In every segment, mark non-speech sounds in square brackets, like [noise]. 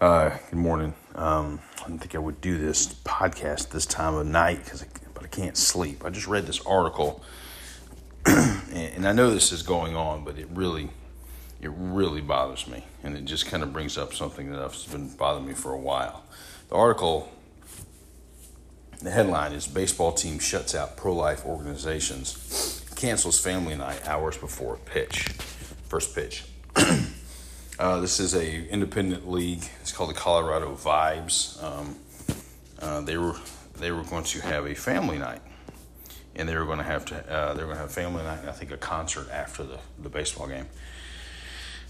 Uh, good morning. Um, I didn't think I would do this podcast this time of night, cause I, but I can't sleep. I just read this article, [clears throat] and, I know this is going on, but it really, it really bothers me, and it just kind of brings up something that has been bothering me for a while. The article, the headline is "Baseball Team Shuts Out Pro-Life Organizations, Cancels Family Night Hours Before Pitch, First Pitch." [clears throat] Uh, this is a independent league. It's called the Colorado Vibes. Um, uh, they were they were going to have a family night, and they were going to have to uh, they were going to have family night. and I think a concert after the the baseball game.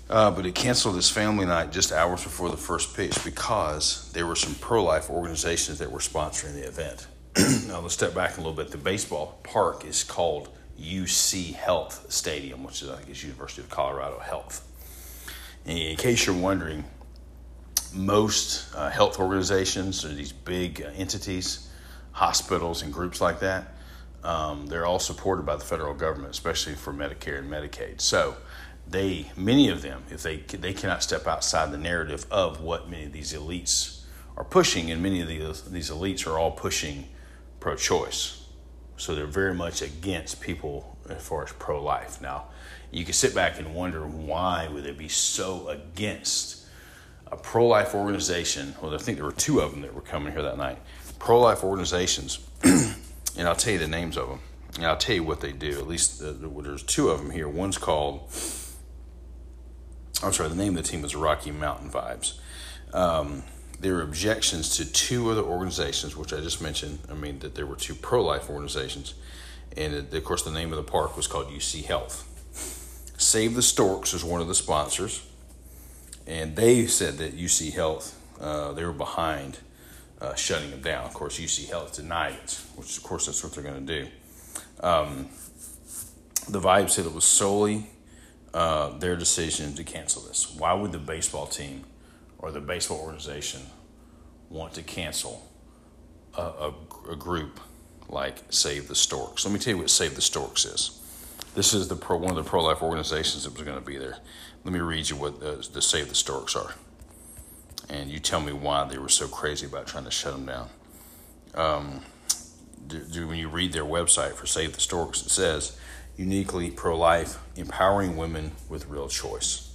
Uh, but it canceled this family night just hours before the first pitch because there were some pro life organizations that were sponsoring the event. [clears throat] now let's step back a little bit. The baseball park is called UC Health Stadium, which is I think is University of Colorado Health in case you're wondering, most uh, health organizations or these big uh, entities, hospitals and groups like that, um, they're all supported by the federal government, especially for Medicare and Medicaid. So they, many of them, if they they cannot step outside the narrative of what many of these elites are pushing, and many of these these elites are all pushing pro-choice. So they're very much against people as far as pro-life. Now, you can sit back and wonder why would they be so against a pro-life organization. Well i think there were two of them that were coming here that night. Pro-life organizations [clears throat] and i'll tell you the names of them and i'll tell you what they do. At least uh, there's two of them here. One's called i'm sorry the name of the team was rocky mountain vibes. Um, there were objections to two other organizations which i just mentioned i mean that there were two pro-life organizations and of course the name of the park was called uc health Save the Storks is one of the sponsors, and they said that UC Health uh, they were behind uh, shutting them down. Of course, UC Health denied it, which of course that's what they're going to do. Um, the Vibe said it was solely uh, their decision to cancel this. Why would the baseball team or the baseball organization want to cancel a, a, a group like Save the Storks? Let me tell you what Save the Storks is. This is the pro, one of the pro life organizations that was going to be there. Let me read you what the, the Save the Storks are. And you tell me why they were so crazy about trying to shut them down. Um, do, do, when you read their website for Save the Storks, it says uniquely pro life, empowering women with real choice.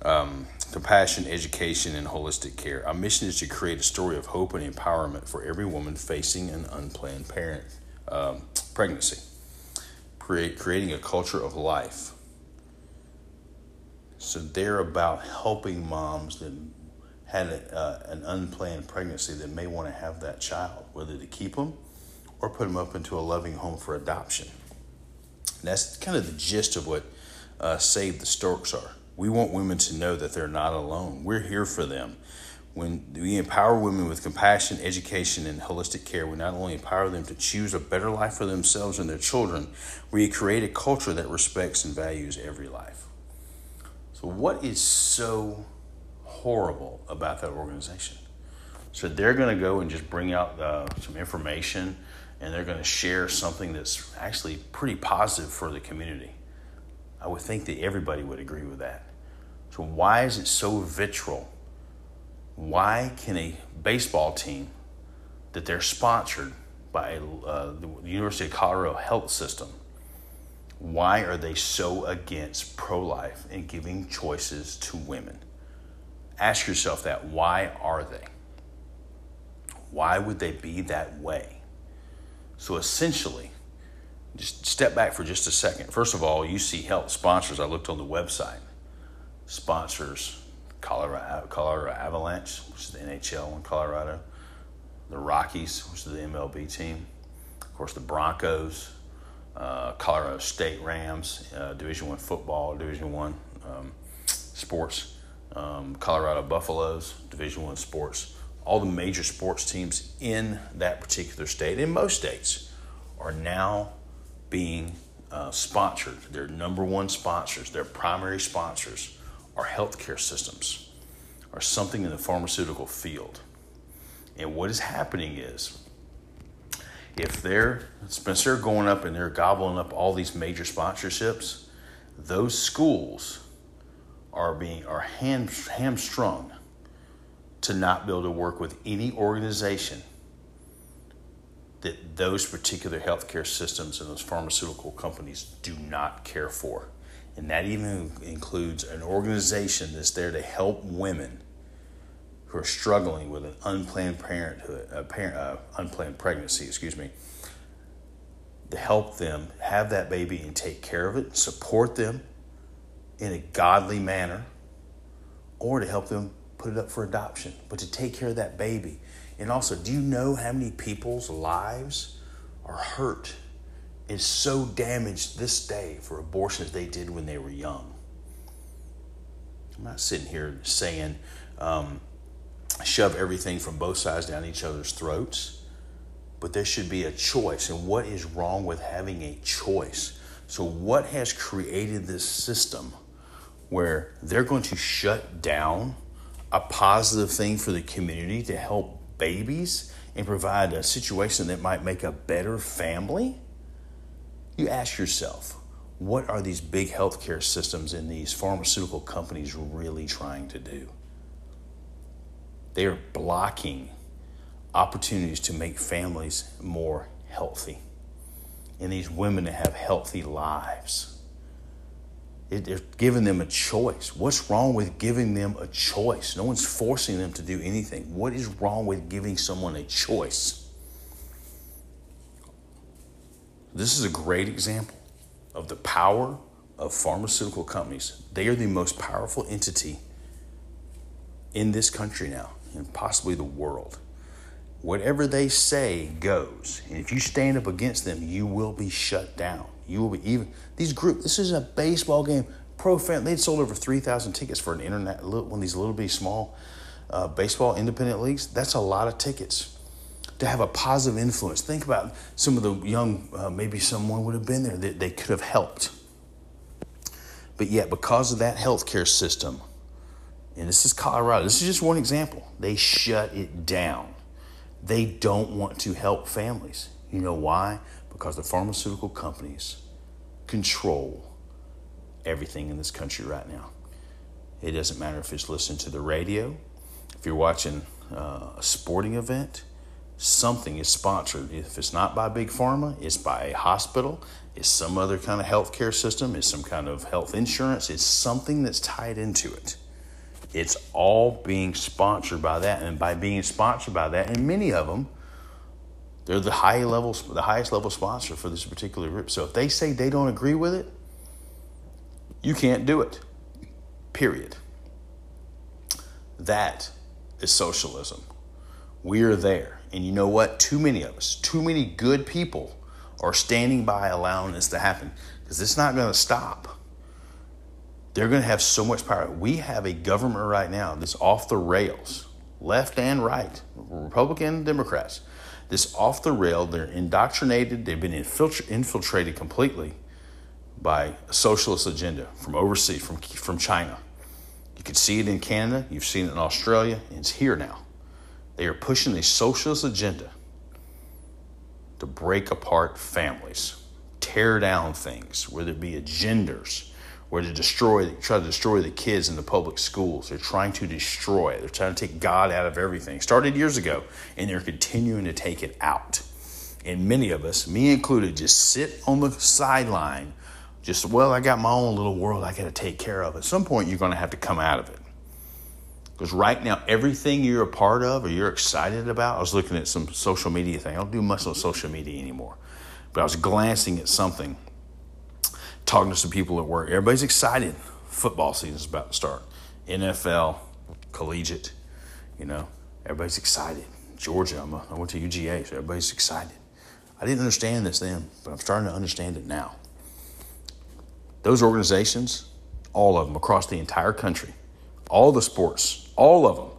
Um, compassion, education, and holistic care. Our mission is to create a story of hope and empowerment for every woman facing an unplanned parent um, pregnancy create, creating a culture of life. So they're about helping moms that had a, uh, an unplanned pregnancy that may want to have that child, whether to keep them or put them up into a loving home for adoption. And that's kind of the gist of what uh, Save the Storks are. We want women to know that they're not alone. We're here for them. When we empower women with compassion, education, and holistic care, we not only empower them to choose a better life for themselves and their children, we create a culture that respects and values every life. So, what is so horrible about that organization? So, they're going to go and just bring out uh, some information and they're going to share something that's actually pretty positive for the community. I would think that everybody would agree with that. So, why is it so vitriol? Why can a baseball team that they're sponsored by uh, the University of Colorado Health System, why are they so against pro life and giving choices to women? Ask yourself that. Why are they? Why would they be that way? So essentially, just step back for just a second. First of all, UC Health sponsors, I looked on the website, sponsors Colorado, Colorado Avalanche, which is the NHL in Colorado, the Rockies, which is the MLB team, of course the Broncos, uh, Colorado State Rams, uh, Division One football, Division One um, sports, um, Colorado Buffaloes, Division One sports. All the major sports teams in that particular state, in most states, are now being uh, sponsored. Their number one sponsors, their primary sponsors are healthcare systems or something in the pharmaceutical field. And what is happening is if they're Spencer going up and they're gobbling up all these major sponsorships, those schools are being are ham, hamstrung to not be able to work with any organization that those particular healthcare systems and those pharmaceutical companies do not care for. And that even includes an organization that's there to help women who are struggling with an unplanned parenthood, a parent, uh, unplanned pregnancy, excuse me, to help them have that baby and take care of it, support them in a godly manner, or to help them put it up for adoption, but to take care of that baby. And also, do you know how many people's lives are hurt and so damaged this day for abortions they did when they were young? I'm not sitting here saying um, shove everything from both sides down each other's throats, but there should be a choice. And what is wrong with having a choice? So, what has created this system where they're going to shut down a positive thing for the community to help babies and provide a situation that might make a better family? You ask yourself, what are these big healthcare systems and these pharmaceutical companies really trying to do? They are blocking opportunities to make families more healthy and these women to have healthy lives. They're giving them a choice. What's wrong with giving them a choice? No one's forcing them to do anything. What is wrong with giving someone a choice? This is a great example of the power of pharmaceutical companies. They are the most powerful entity in this country now and possibly the world. Whatever they say goes. And if you stand up against them, you will be shut down. You will be even these groups. This is a baseball game. Pro fan. They'd sold over three thousand tickets for an internet. One of these little bitty small uh, baseball independent leagues. That's a lot of tickets to have a positive influence. Think about some of the young. Uh, maybe someone would have been there that they could have helped. But yet, because of that healthcare system, and this is Colorado, this is just one example, they shut it down. They don't want to help families. You know why? Because the pharmaceutical companies control everything in this country right now. It doesn't matter if it's listening to the radio, if you're watching uh, a sporting event, something is sponsored. If it's not by Big Pharma, it's by a hospital, it's some other kind of healthcare system, it's some kind of health insurance, it's something that's tied into it. It's all being sponsored by that, and by being sponsored by that, and many of them, they're the high level, the highest level sponsor for this particular group. So if they say they don't agree with it, you can't do it. Period. That is socialism. We're there. And you know what? Too many of us, too many good people are standing by allowing this to happen because it's not going to stop they're going to have so much power. We have a government right now that's off the rails, left and right, Republican Democrats. This off the rail, they're indoctrinated, they've been infiltrated completely by a socialist agenda from overseas, from, from China. You can see it in Canada, you've seen it in Australia, it's here now. They are pushing a socialist agenda to break apart families, tear down things, whether it be agendas or to destroy, try to destroy the kids in the public schools. They're trying to destroy. They're trying to take God out of everything. Started years ago, and they're continuing to take it out. And many of us, me included, just sit on the sideline. Just, well, I got my own little world I got to take care of. At some point, you're going to have to come out of it. Because right now, everything you're a part of or you're excited about, I was looking at some social media thing. I don't do much on social media anymore. But I was glancing at something talking to some people at work. Everybody's excited. Football season's about to start. NFL, collegiate, you know, everybody's excited. Georgia, I'm a, i went to UGA, so everybody's excited. I didn't understand this then, but I'm starting to understand it now. Those organizations, all of them across the entire country, all the sports, all of them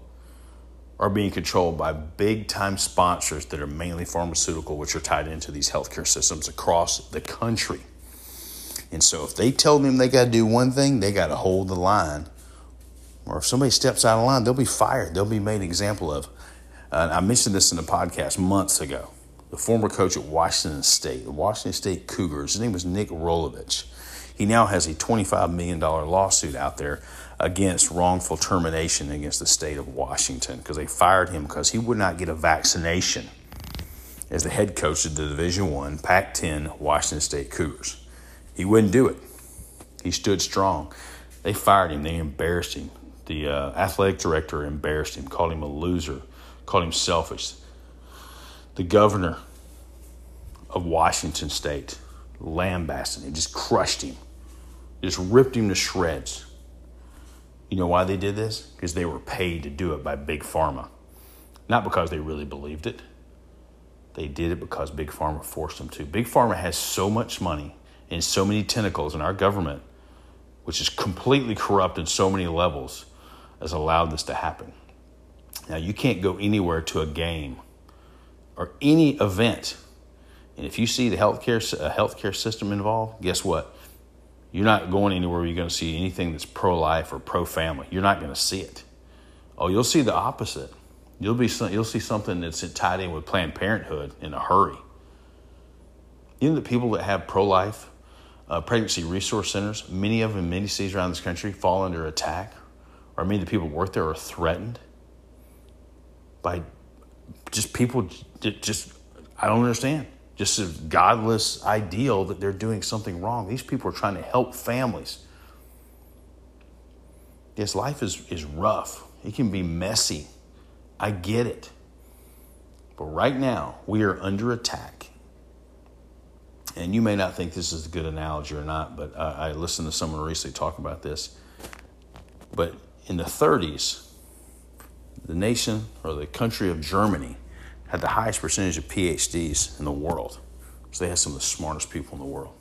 are being controlled by big time sponsors that are mainly pharmaceutical, which are tied into these healthcare systems across the country. And so if they tell them they got to do one thing, they got to hold the line. Or if somebody steps out of line, they'll be fired. They'll be made an example of. Uh, I mentioned this in a podcast months ago. The former coach at Washington State, the Washington State Cougars, his name was Nick Rolovich. He now has a $25 million lawsuit out there against wrongful termination against the state of Washington because they fired him because he would not get a vaccination as the head coach of the Division One Pac-10 Washington State Cougars. He wouldn't do it. He stood strong. They fired him. They embarrassed him. The uh, athletic director embarrassed him, called him a loser, called him selfish. The governor of Washington State lambasted him, just crushed him, just ripped him to shreds. You know why they did this? Because they were paid to do it by Big Pharma. Not because they really believed it. They did it because Big Pharma forced them to. Big Pharma has so much money and so many tentacles in our government, which is completely corrupt in so many levels, has allowed this to happen. Now, you can't go anywhere to a game or any event. And if you see the healthcare, healthcare system involved, guess what? You're not going anywhere where you're going to see anything that's pro life or pro family. You're not going to see it. Oh, you'll see the opposite. You'll, be, you'll see something that's tied in with Planned Parenthood in a hurry. You know the people that have pro life uh, pregnancy resource centers, many of them in many cities around this country, fall under attack, or many of the people who work there are threatened by just people just I don't understand just a godless ideal that they're doing something wrong. These people are trying to help families. Yes, life is, is rough. It can be messy. I get it. But right now, we are under attack. And you may not think this is a good analogy or not, but I, I listened to someone recently talk about this. But in the 30s, the nation or the country of Germany had the highest percentage of PhDs in the world. So they had some of the smartest people in the world.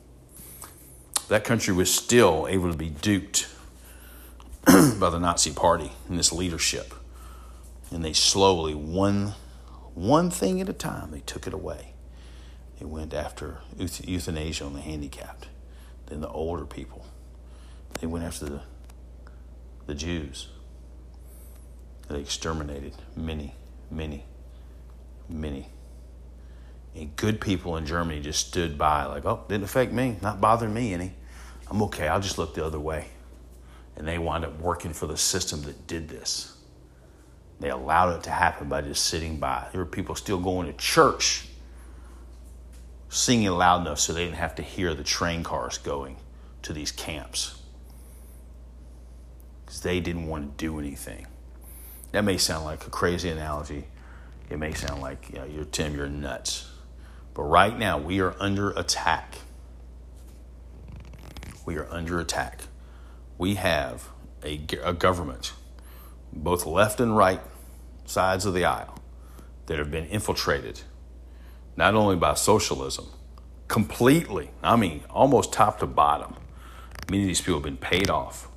That country was still able to be duped [clears throat] by the Nazi Party and this leadership. And they slowly, one, one thing at a time, they took it away. They went after euthanasia on the handicapped, then the older people. They went after the, the Jews. They exterminated many, many many. And good people in Germany just stood by, like, oh, didn't affect me, not bothering me any. I'm okay, I'll just look the other way. And they wound up working for the system that did this. They allowed it to happen by just sitting by. There were people still going to church, singing loud enough so they didn't have to hear the train cars going to these camps. Because they didn't want to do anything. That may sound like a crazy analogy, it may sound like you know, you're Tim, you're nuts. But right now, we are under attack. We are under attack. We have a, a government, both left and right sides of the aisle, that have been infiltrated not only by socialism, completely, I mean, almost top to bottom. Many of these people have been paid off.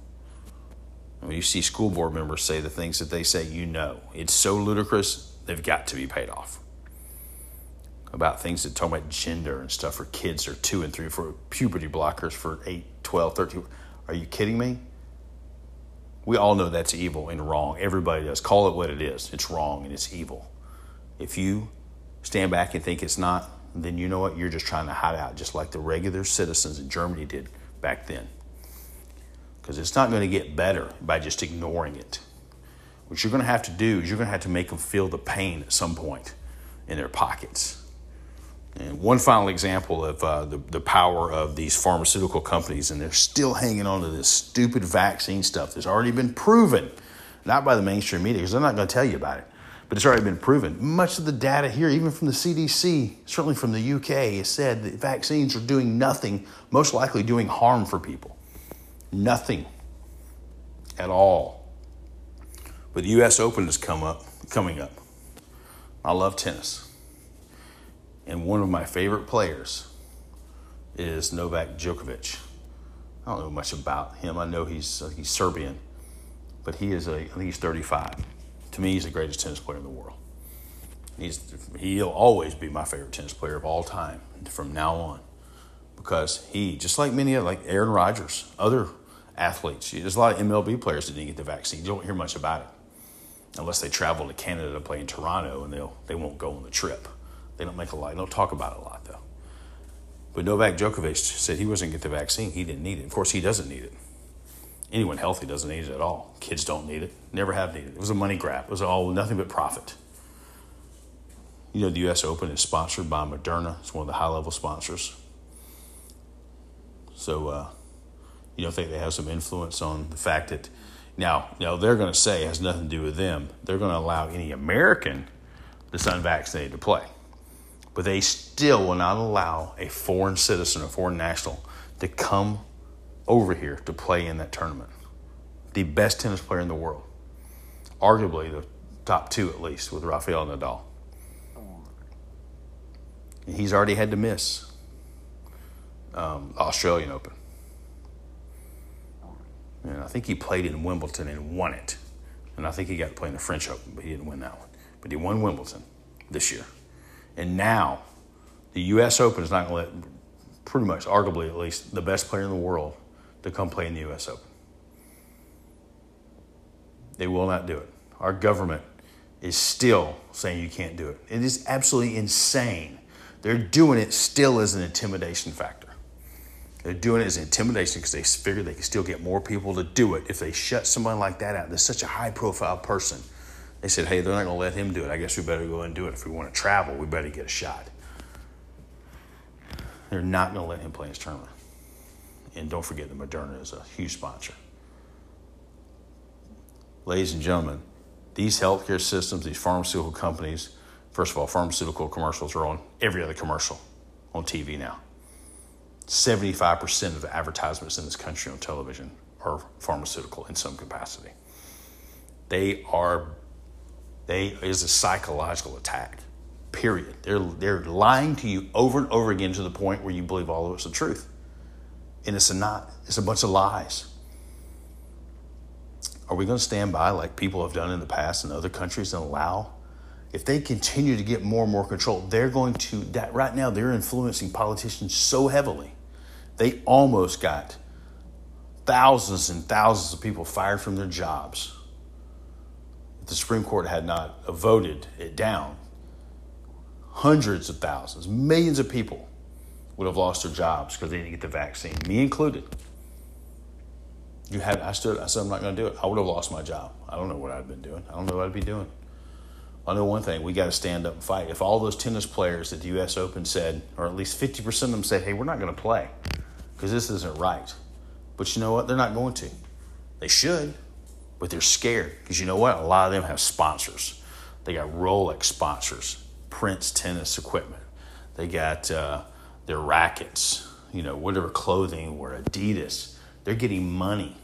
When you see school board members say the things that they say, you know. It's so ludicrous, they've got to be paid off. About things that talk about gender and stuff for kids are two and three, for puberty blockers for 8, 12, 13. Are you kidding me? We all know that's evil and wrong. Everybody does. Call it what it is. It's wrong and it's evil. If you stand back and think it's not, then you know what? You're just trying to hide out, just like the regular citizens in Germany did back then. Because it's not going to get better by just ignoring it. What you're going to have to do is you're going to have to make them feel the pain at some point in their pockets. And one final example of uh, the, the power of these pharmaceutical companies, and they're still hanging on to this stupid vaccine stuff that's already been proven, not by the mainstream media, because they're not going to tell you about it, but it's already been proven. Much of the data here, even from the CDC, certainly from the UK, has said that vaccines are doing nothing, most likely doing harm for people. Nothing at all. But the U.S. Open is come up, coming up. I love tennis. And one of my favorite players is Novak Djokovic. I don't know much about him. I know he's, uh, he's Serbian, but he is a, I think he's 35. To me, he's the greatest tennis player in the world. He's, he'll always be my favorite tennis player of all time from now on because he, just like many of, like Aaron Rodgers, other athletes, there's a lot of MLB players that didn't get the vaccine. You don't hear much about it unless they travel to Canada to play in Toronto and they'll they won't go on the trip. They don't make a lot. They don't talk about it a lot though. But Novak Djokovic said he wasn't get the vaccine. He didn't need it. Of course, he doesn't need it. Anyone healthy doesn't need it at all. Kids don't need it. Never have needed it. It was a money grab. It was all nothing but profit. You know, the U.S. Open is sponsored by Moderna. It's one of the high level sponsors. So, uh, you don't think they have some influence on the fact that now, now they're going to say it has nothing to do with them. They're going to allow any American that's unvaccinated to play. But they still will not allow a foreign citizen, a foreign national, to come over here to play in that tournament. The best tennis player in the world. Arguably the top two, at least, with Rafael Nadal. And he's already had to miss um, Australian Open. And I think he played in Wimbledon and won it. And I think he got to play in the French Open, but he didn't win that one. But he won Wimbledon this year. And now the U.S. Open is not going to let, pretty much, arguably at least, the best player in the world to come play in the U.S. Open. They will not do it. Our government is still saying you can't do it. It is absolutely insane. They're doing it still as an intimidation factor. They're doing it as intimidation because they figure they can still get more people to do it if they shut someone like that out. There's such a high profile person. They said, hey, they're not going to let him do it. I guess we better go and do it. If we want to travel, we better get a shot. They're not going to let him play his tournament. And don't forget that Moderna is a huge sponsor. Ladies and gentlemen, these healthcare systems, these pharmaceutical companies, first of all, pharmaceutical commercials are on every other commercial on TV now. 75% of the advertisements in this country on television are pharmaceutical in some capacity. They are, they is a psychological attack. Period. They're they're lying to you over and over again to the point where you believe all of it's the truth, and it's a not. It's a bunch of lies. Are we going to stand by like people have done in the past in other countries and allow? If they continue to get more and more control, they're going to that right now they're influencing politicians so heavily they almost got thousands and thousands of people fired from their jobs. If the Supreme Court had not voted it down, hundreds of thousands, millions of people would have lost their jobs because they didn't get the vaccine, me included. You had, I stood, I said, I'm not going to do it. I would have lost my job. I don't know what I'd been doing. I don't know what I'd be doing. I know one thing, we got to stand up and fight. If all those tennis players at the U.S. Open said, or at least 50% of them said, hey, we're not going to play, because this isn't right. But you know what? They're not going to. They should, but they're scared because you know what? A lot of them have sponsors. They got Rolex sponsors, Prince tennis equipment. They got uh, their rackets, you know, whatever clothing or Adidas. They're getting money.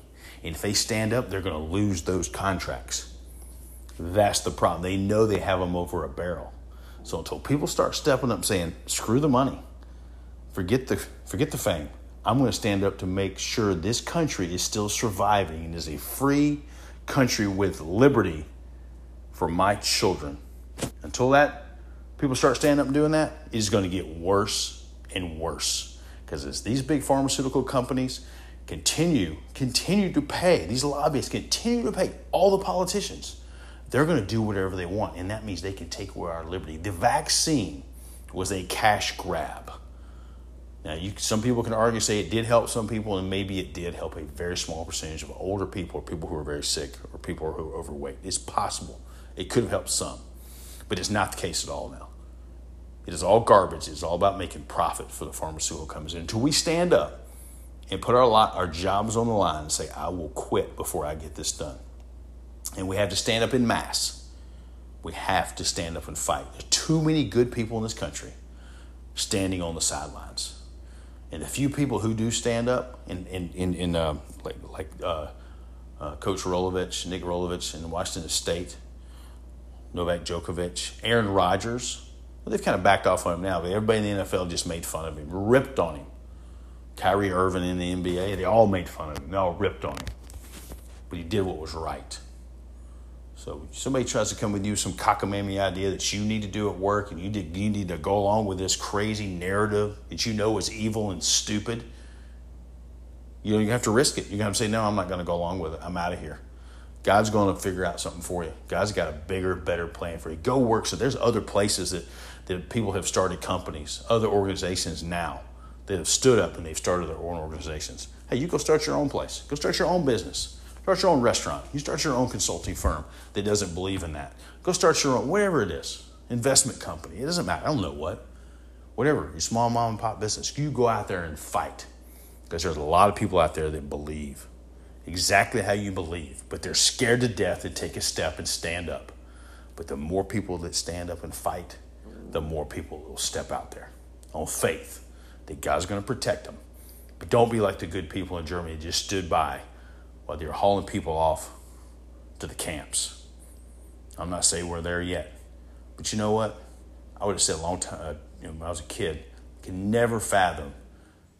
And if they stand up, they're going to lose those contracts. That's the problem. They know they have them over a barrel. So until people start stepping up saying, screw the money, forget the, forget the fame, I'm going to stand up to make sure this country is still surviving and is a free country with liberty for my children. Until that, people start standing up and doing that, it's going to get worse and worse. Because as these big pharmaceutical companies continue, continue to pay, these lobbyists continue to pay all the politicians, they're going to do whatever they want. And that means they can take away our liberty. The vaccine was a cash grab. Now, you, some people can argue, say it did help some people, and maybe it did help a very small percentage of older people, or people who are very sick, or people who are overweight. It's possible. It could have helped some, but it's not the case at all now. It is all garbage. It's all about making profit for the pharmaceutical companies. Until we stand up and put our, lot, our jobs on the line and say, I will quit before I get this done. And we have to stand up in mass. We have to stand up and fight. There's too many good people in this country standing on the sidelines and the few people who do stand up in in in, in uh, like like uh, uh, Coach Rolovich, Nick Rolovich in Washington State, Novak Djokovic, Aaron Rodgers. Well, they've kind of backed off on him now, but everybody in the NFL just made fun of him, ripped on him. Kyrie Irving in the NBA, they all made fun of him. They all ripped on him. But he did what was right. So somebody tries to come with you some cockamamie idea that you need to do at work and you, did, you need to go along with this crazy narrative that you know is evil and stupid. You know, you have to risk it. You have to say, no, I'm not going to go along with it. I'm out of here. God's going to figure out something for you. God's got a bigger, better plan for you. Go work. So there's other places that, that people have started companies, other organizations now that have stood up and they've started their own organizations. Hey, you go start your own place. Go start your own business. Start your own restaurant. You start your own consulting firm that doesn't believe in that. Go start your own, whatever it is, investment company. It doesn't matter. I don't know what. Whatever, your small mom and pop business. You go out there and fight because there's a lot of people out there that believe exactly how you believe, but they're scared to death to take a step and stand up. But the more people that stand up and fight, the more people will step out there on faith that God's going to protect them. But don't be like the good people in Germany just stood by while they were hauling people off to the camps. I'm not saying we're there yet, but you know what? I would have said a long time uh, you know, when I was a kid, can never fathom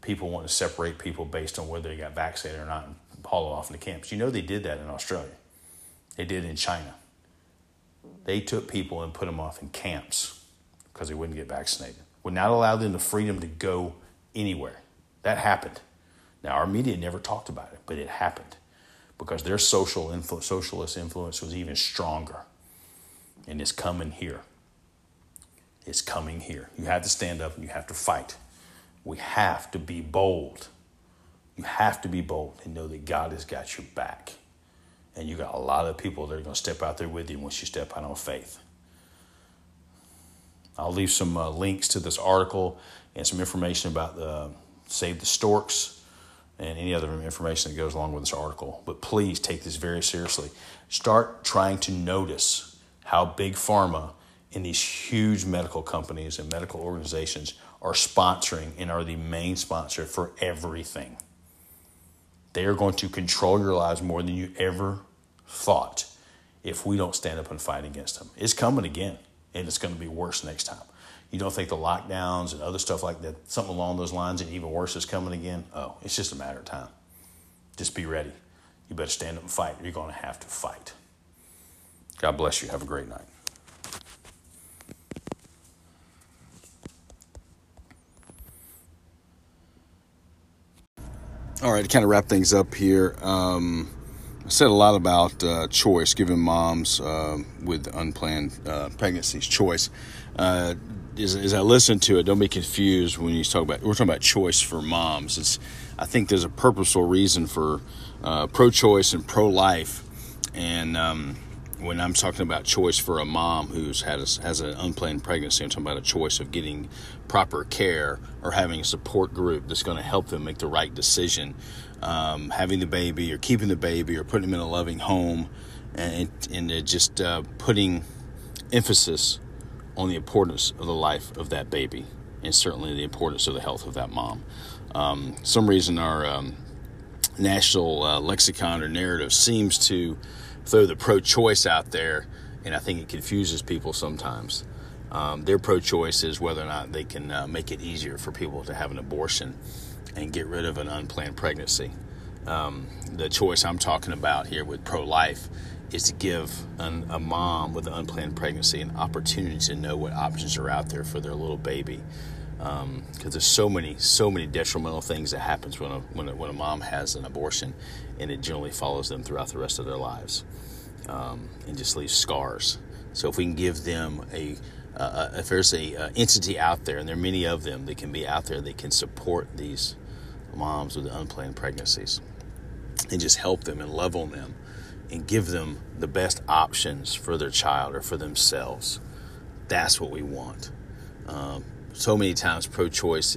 people wanting to separate people based on whether they got vaccinated or not and haul them off in the camps. You know they did that in Australia. They did it in China. They took people and put them off in camps because they wouldn't get vaccinated. Would not allow them the freedom to go anywhere. That happened. Now our media never talked about it, but it happened because their social influ- socialist influence was even stronger, and it's coming here. It's coming here. You have to stand up and you have to fight. We have to be bold. You have to be bold and know that God has got your back. And you got a lot of people that are going to step out there with you once you step out on faith. I'll leave some uh, links to this article and some information about the Save the Storks and any other information that goes along with this article. But please take this very seriously. Start trying to notice how big pharma and these huge medical companies and medical organizations are sponsoring and are the main sponsor for everything. They are going to control your lives more than you ever thought if we don't stand up and fight against them. It's coming again, and it's going to be worse next time. You don't think the lockdowns and other stuff like that, something along those lines, and even worse is coming again? Oh, it's just a matter of time. Just be ready. You better stand up and fight. You're going to have to fight. God bless you. Have a great night. All right, to kind of wrap things up here, um, I said a lot about uh, choice, giving moms uh, with unplanned uh, pregnancies choice. Uh, as, as, I listen to it, don't be confused when you talk about we're talking about choice for moms. It's I think there's a purposeful reason for uh, pro-choice and pro-life, and um, when I'm talking about choice for a mom who's had a, has an unplanned pregnancy, I'm talking about a choice of getting proper care or having a support group that's going to help them make the right decision, um, having the baby or keeping the baby or putting them in a loving home, and and just uh, putting emphasis on the importance of the life of that baby and certainly the importance of the health of that mom. Um, some reason our um, national uh, lexicon or narrative seems to throw the pro choice out there, and I think it confuses people sometimes. Um, their pro choice is whether or not they can uh, make it easier for people to have an abortion and get rid of an unplanned pregnancy. Um, the choice I'm talking about here with pro life is to give an, a mom with an unplanned pregnancy an opportunity to know what options are out there for their little baby. Because um, there's so many, so many detrimental things that happens when a, when a, when a mom has an abortion, and it generally follows them throughout the rest of their lives um, and just leaves scars. So if we can give them a, uh, if there's a uh, entity out there, and there are many of them that can be out there that can support these moms with unplanned pregnancies, and just help them and love on them, and give them the best options for their child or for themselves. That's what we want. Um, so many times, pro-choice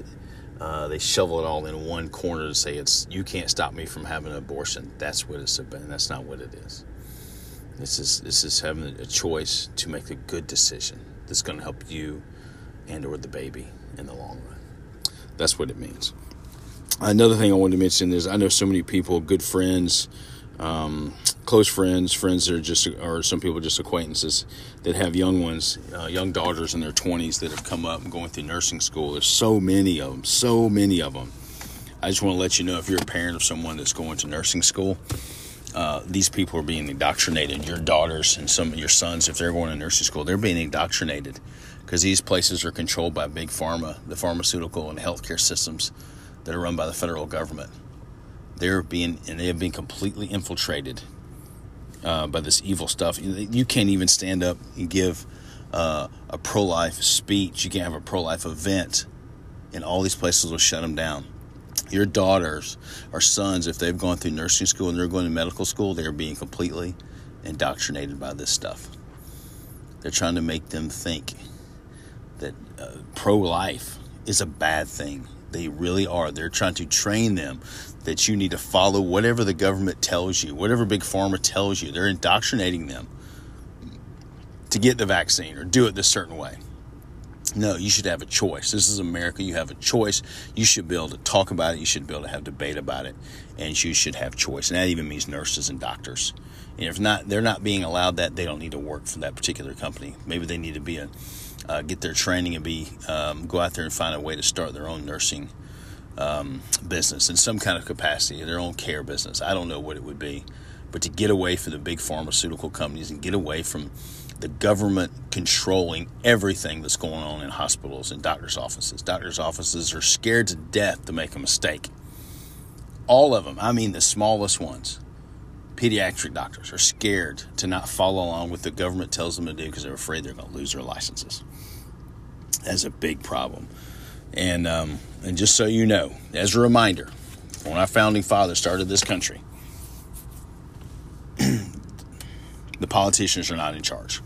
uh, they shovel it all in one corner to say it's you can't stop me from having an abortion. That's what it's about, and that's not what it is. This is this is having a choice to make a good decision that's going to help you and or the baby in the long run. That's what it means. Another thing I wanted to mention is I know so many people, good friends, um, close friends, friends that are just, or some people just acquaintances that have young ones, uh, young daughters in their 20s that have come up and going through nursing school. There's so many of them, so many of them. I just want to let you know if you're a parent of someone that's going to nursing school, uh, these people are being indoctrinated. Your daughters and some of your sons, if they're going to nursing school, they're being indoctrinated because these places are controlled by big pharma, the pharmaceutical and healthcare systems that are run by the federal government. They're being and they have been completely infiltrated uh, by this evil stuff. You can't even stand up and give uh, a pro-life speech. You can't have a pro-life event and all these places will shut them down. Your daughters or sons, if they've gone through nursing school and they're going to medical school, they're being completely indoctrinated by this stuff. They're trying to make them think that uh, pro life is a bad thing. They really are. They're trying to train them that you need to follow whatever the government tells you, whatever Big Pharma tells you. They're indoctrinating them to get the vaccine or do it this certain way. No, you should have a choice. This is America. You have a choice. You should be able to talk about it. You should be able to have debate about it, and you should have choice. And that even means nurses and doctors. And if not, they're not being allowed that. They don't need to work for that particular company. Maybe they need to be a uh, get their training and be um, go out there and find a way to start their own nursing um, business in some kind of capacity, their own care business. I don't know what it would be, but to get away from the big pharmaceutical companies and get away from the government controlling everything that's going on in hospitals and doctors' offices. Doctors' offices are scared to death to make a mistake. All of them, I mean the smallest ones, pediatric doctors, are scared to not follow along with the government tells them to do because they're afraid they're going to lose their licenses. That's a big problem. And um, and just so you know, as a reminder, when our founding father started this country, [clears throat] the politicians are not in charge.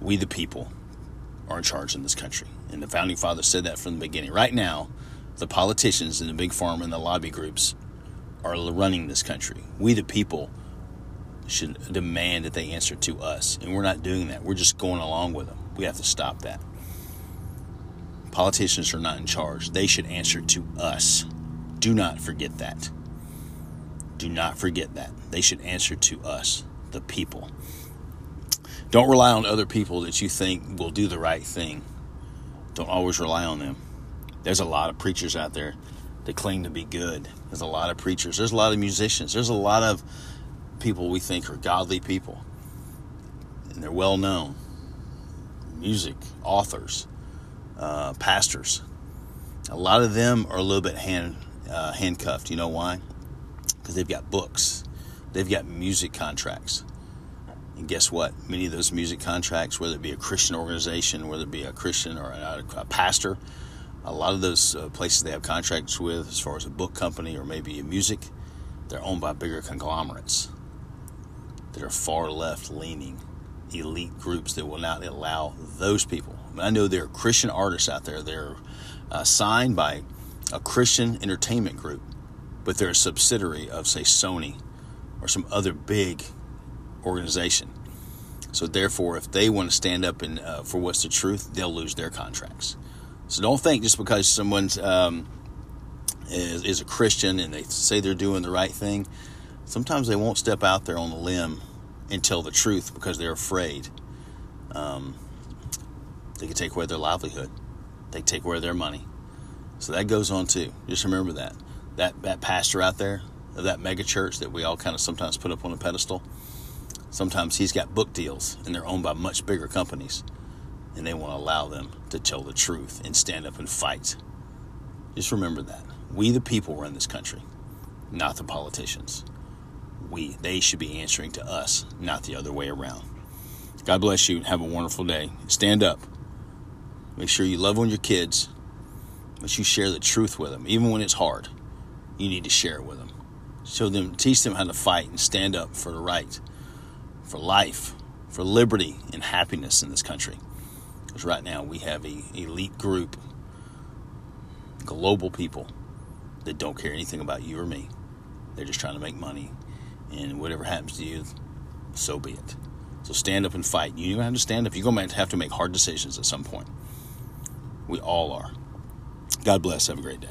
We, the people, are in charge in this country. And the founding father said that from the beginning. Right now, the politicians and the big pharma and the lobby groups are running this country. We, the people, should demand that they answer to us. And we're not doing that. We're just going along with them. We have to stop that. Politicians are not in charge. They should answer to us. Do not forget that. Do not forget that. They should answer to us, the people. Don't rely on other people that you think will do the right thing. Don't always rely on them. There's a lot of preachers out there that claim to be good. There's a lot of preachers. There's a lot of musicians. There's a lot of people we think are godly people. And they're well known. Music, authors, uh, pastors. A lot of them are a little bit hand uh, handcuffed. You know why? Because they've got books, they've got music contracts. And guess what? Many of those music contracts, whether it be a Christian organization, whether it be a Christian or a, a pastor, a lot of those uh, places they have contracts with, as far as a book company or maybe a music, they're owned by bigger conglomerates that are far left leaning elite groups that will not allow those people. I, mean, I know there are Christian artists out there. They're uh, signed by a Christian entertainment group, but they're a subsidiary of, say, Sony or some other big organization. So therefore, if they want to stand up and uh, for what's the truth, they'll lose their contracts. So don't think just because someone's um, is, is a Christian and they say they're doing the right thing, sometimes they won't step out there on the limb and tell the truth because they're afraid. Um, they could take away their livelihood. They take away their money. So that goes on too. Just remember that. That that pastor out there of that mega church that we all kind of sometimes put up on a pedestal. Sometimes he's got book deals and they're owned by much bigger companies. And they won't allow them to tell the truth and stand up and fight. Just remember that. We the people run this country, not the politicians we. They should be answering to us, not the other way around. God bless you. Have a wonderful day. Stand up. Make sure you love on your kids. But you share the truth with them, even when it's hard. You need to share it with them. Show them, teach them how to fight and stand up for the right, for life, for liberty and happiness in this country. Because right now we have a elite group, global people that don't care anything about you or me. They're just trying to make money and whatever happens to you, so be it. So stand up and fight. Gonna have to stand up. You're gonna have to make hard decisions at some point. We all are. God bless. Have a great day.